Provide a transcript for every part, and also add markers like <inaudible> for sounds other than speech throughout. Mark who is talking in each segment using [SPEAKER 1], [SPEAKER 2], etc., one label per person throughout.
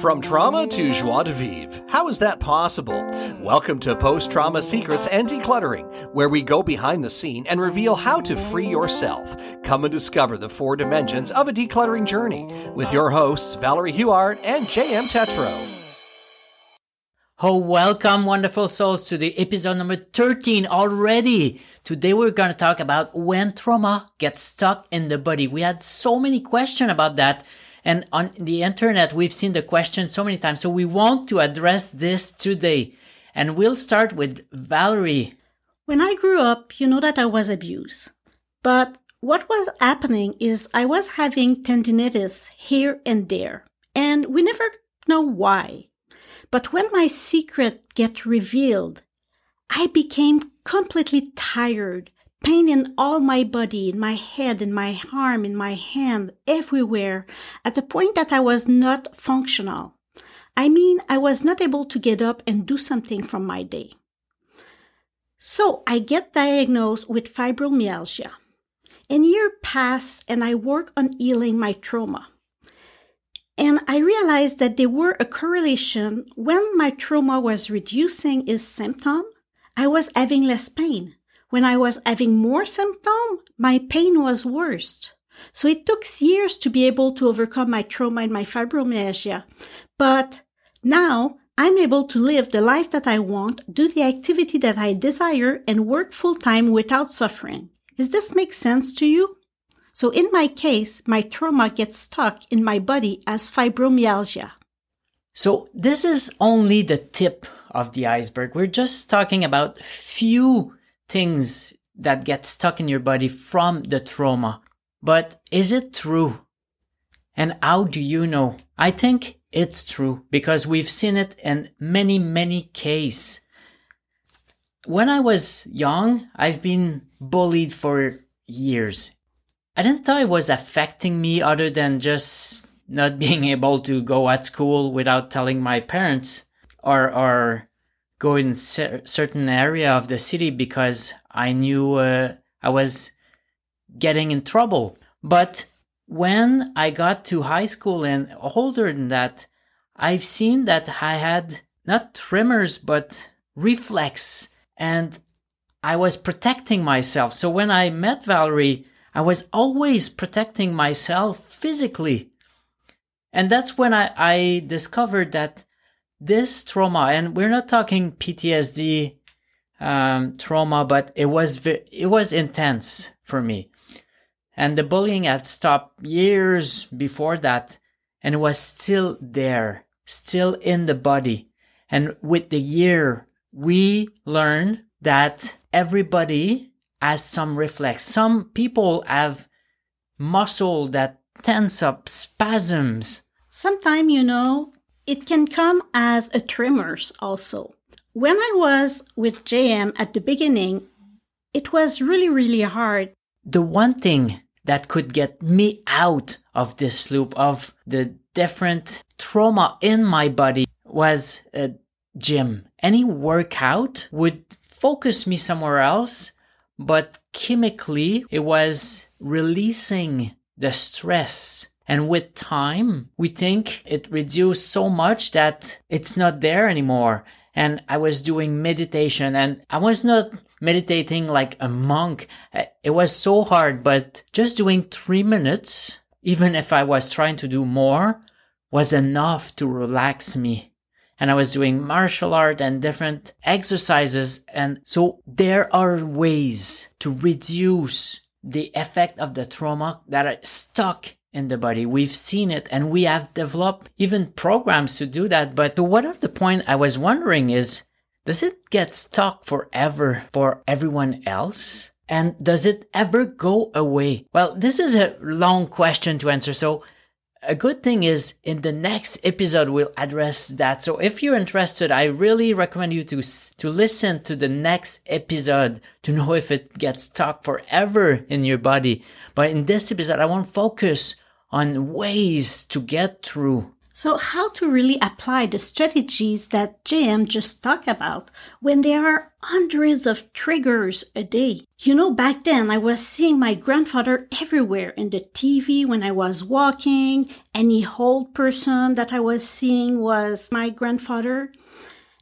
[SPEAKER 1] From trauma to joie de vivre. How is that possible? Welcome to Post Trauma Secrets and Decluttering, where we go behind the scene and reveal how to free yourself. Come and discover the four dimensions of a decluttering journey with your hosts, Valerie Huart and JM Tetro.
[SPEAKER 2] Oh, welcome, wonderful souls, to the episode number 13 already. Today we're going to talk about when trauma gets stuck in the body. We had so many questions about that and on the internet, we've seen the question so many times. So we want to address this today. And we'll start with Valerie.
[SPEAKER 3] When I grew up, you know that I was abused. But what was happening is I was having tendinitis here and there. And we never know why. But when my secret get revealed, I became completely tired, pain in all my body, in my head, in my arm, in my hand, everywhere, at the point that I was not functional. I mean, I was not able to get up and do something from my day. So I get diagnosed with fibromyalgia. And year pass and I work on healing my trauma. And I realized that there were a correlation when my trauma was reducing its symptom, I was having less pain. When I was having more symptoms, my pain was worse. So it took years to be able to overcome my trauma and my fibromyalgia. But now I'm able to live the life that I want, do the activity that I desire, and work full time without suffering. Does this make sense to you? So in my case, my trauma gets stuck in my body as fibromyalgia.
[SPEAKER 2] So this is only the tip of the iceberg. We're just talking about few things that get stuck in your body from the trauma. But is it true? And how do you know? I think it's true because we've seen it in many, many cases. When I was young, I've been bullied for years. I didn't thought it was affecting me other than just not <laughs> being able to go at school without telling my parents or, or go in cer- certain area of the city because I knew uh, I was getting in trouble. But when I got to high school and older than that, I've seen that I had not tremors, but reflex and I was protecting myself. So when I met Valerie, I was always protecting myself physically. And that's when I, I discovered that this trauma, and we're not talking PTSD um, trauma, but it was it was intense for me, and the bullying had stopped years before that, and it was still there, still in the body, and with the year, we learned that everybody has some reflex. Some people have muscle that tense up, spasms.
[SPEAKER 3] Sometimes, you know, it can come as a tremors also. When I was with JM at the beginning, it was really, really hard.
[SPEAKER 2] The one thing that could get me out of this loop of the different trauma in my body was a gym. Any workout would focus me somewhere else, but chemically it was releasing the stress and with time, we think it reduced so much that it's not there anymore. And I was doing meditation and I was not meditating like a monk. It was so hard, but just doing three minutes, even if I was trying to do more, was enough to relax me. And I was doing martial art and different exercises. And so there are ways to reduce the effect of the trauma that are stuck in the body. We've seen it and we have developed even programs to do that. But what of the point I was wondering is, does it get stuck forever for everyone else? And does it ever go away? Well, this is a long question to answer. So a good thing is in the next episode we'll address that. So if you're interested, I really recommend you to to listen to the next episode to know if it gets stuck forever in your body. But in this episode, I want to focus on ways to get through.
[SPEAKER 3] So, how to really apply the strategies that JM just talked about when there are hundreds of triggers a day? You know, back then I was seeing my grandfather everywhere in the TV when I was walking. Any old person that I was seeing was my grandfather.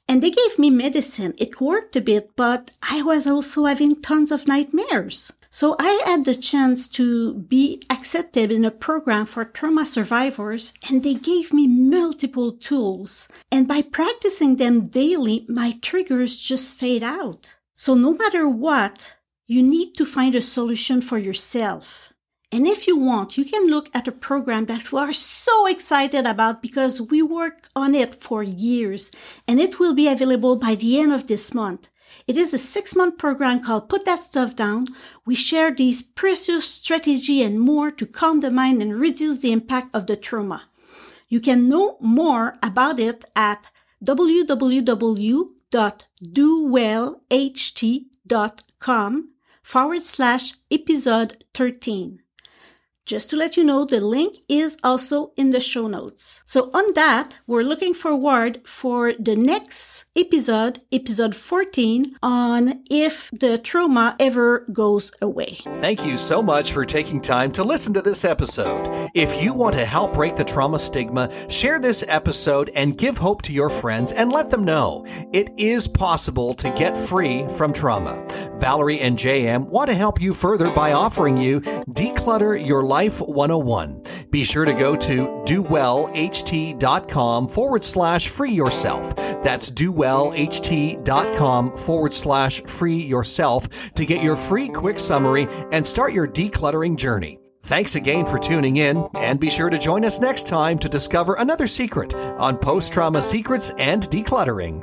[SPEAKER 3] And they gave me medicine. It worked a bit, but I was also having tons of nightmares. So I had the chance to be accepted in a program for trauma survivors and they gave me multiple tools. And by practicing them daily, my triggers just fade out. So no matter what, you need to find a solution for yourself. And if you want, you can look at a program that we are so excited about because we worked on it for years and it will be available by the end of this month. It is a six month program called Put That Stuff Down. We share these precious strategy and more to calm the mind and reduce the impact of the trauma. You can know more about it at www.dowellht.com forward slash episode 13. Just to let you know, the link is also in the show notes. So on that, we're looking forward for the next episode, episode 14, on if the trauma ever goes away.
[SPEAKER 1] Thank you so much for taking time to listen to this episode. If you want to help break the trauma stigma, share this episode and give hope to your friends and let them know it is possible to get free from trauma. Valerie and JM want to help you further by offering you Declutter Your Life Life 101. Be sure to go to dowellht.com forward slash free yourself. That's dowellht.com forward slash free yourself to get your free quick summary and start your decluttering journey. Thanks again for tuning in, and be sure to join us next time to discover another secret on post trauma secrets and decluttering.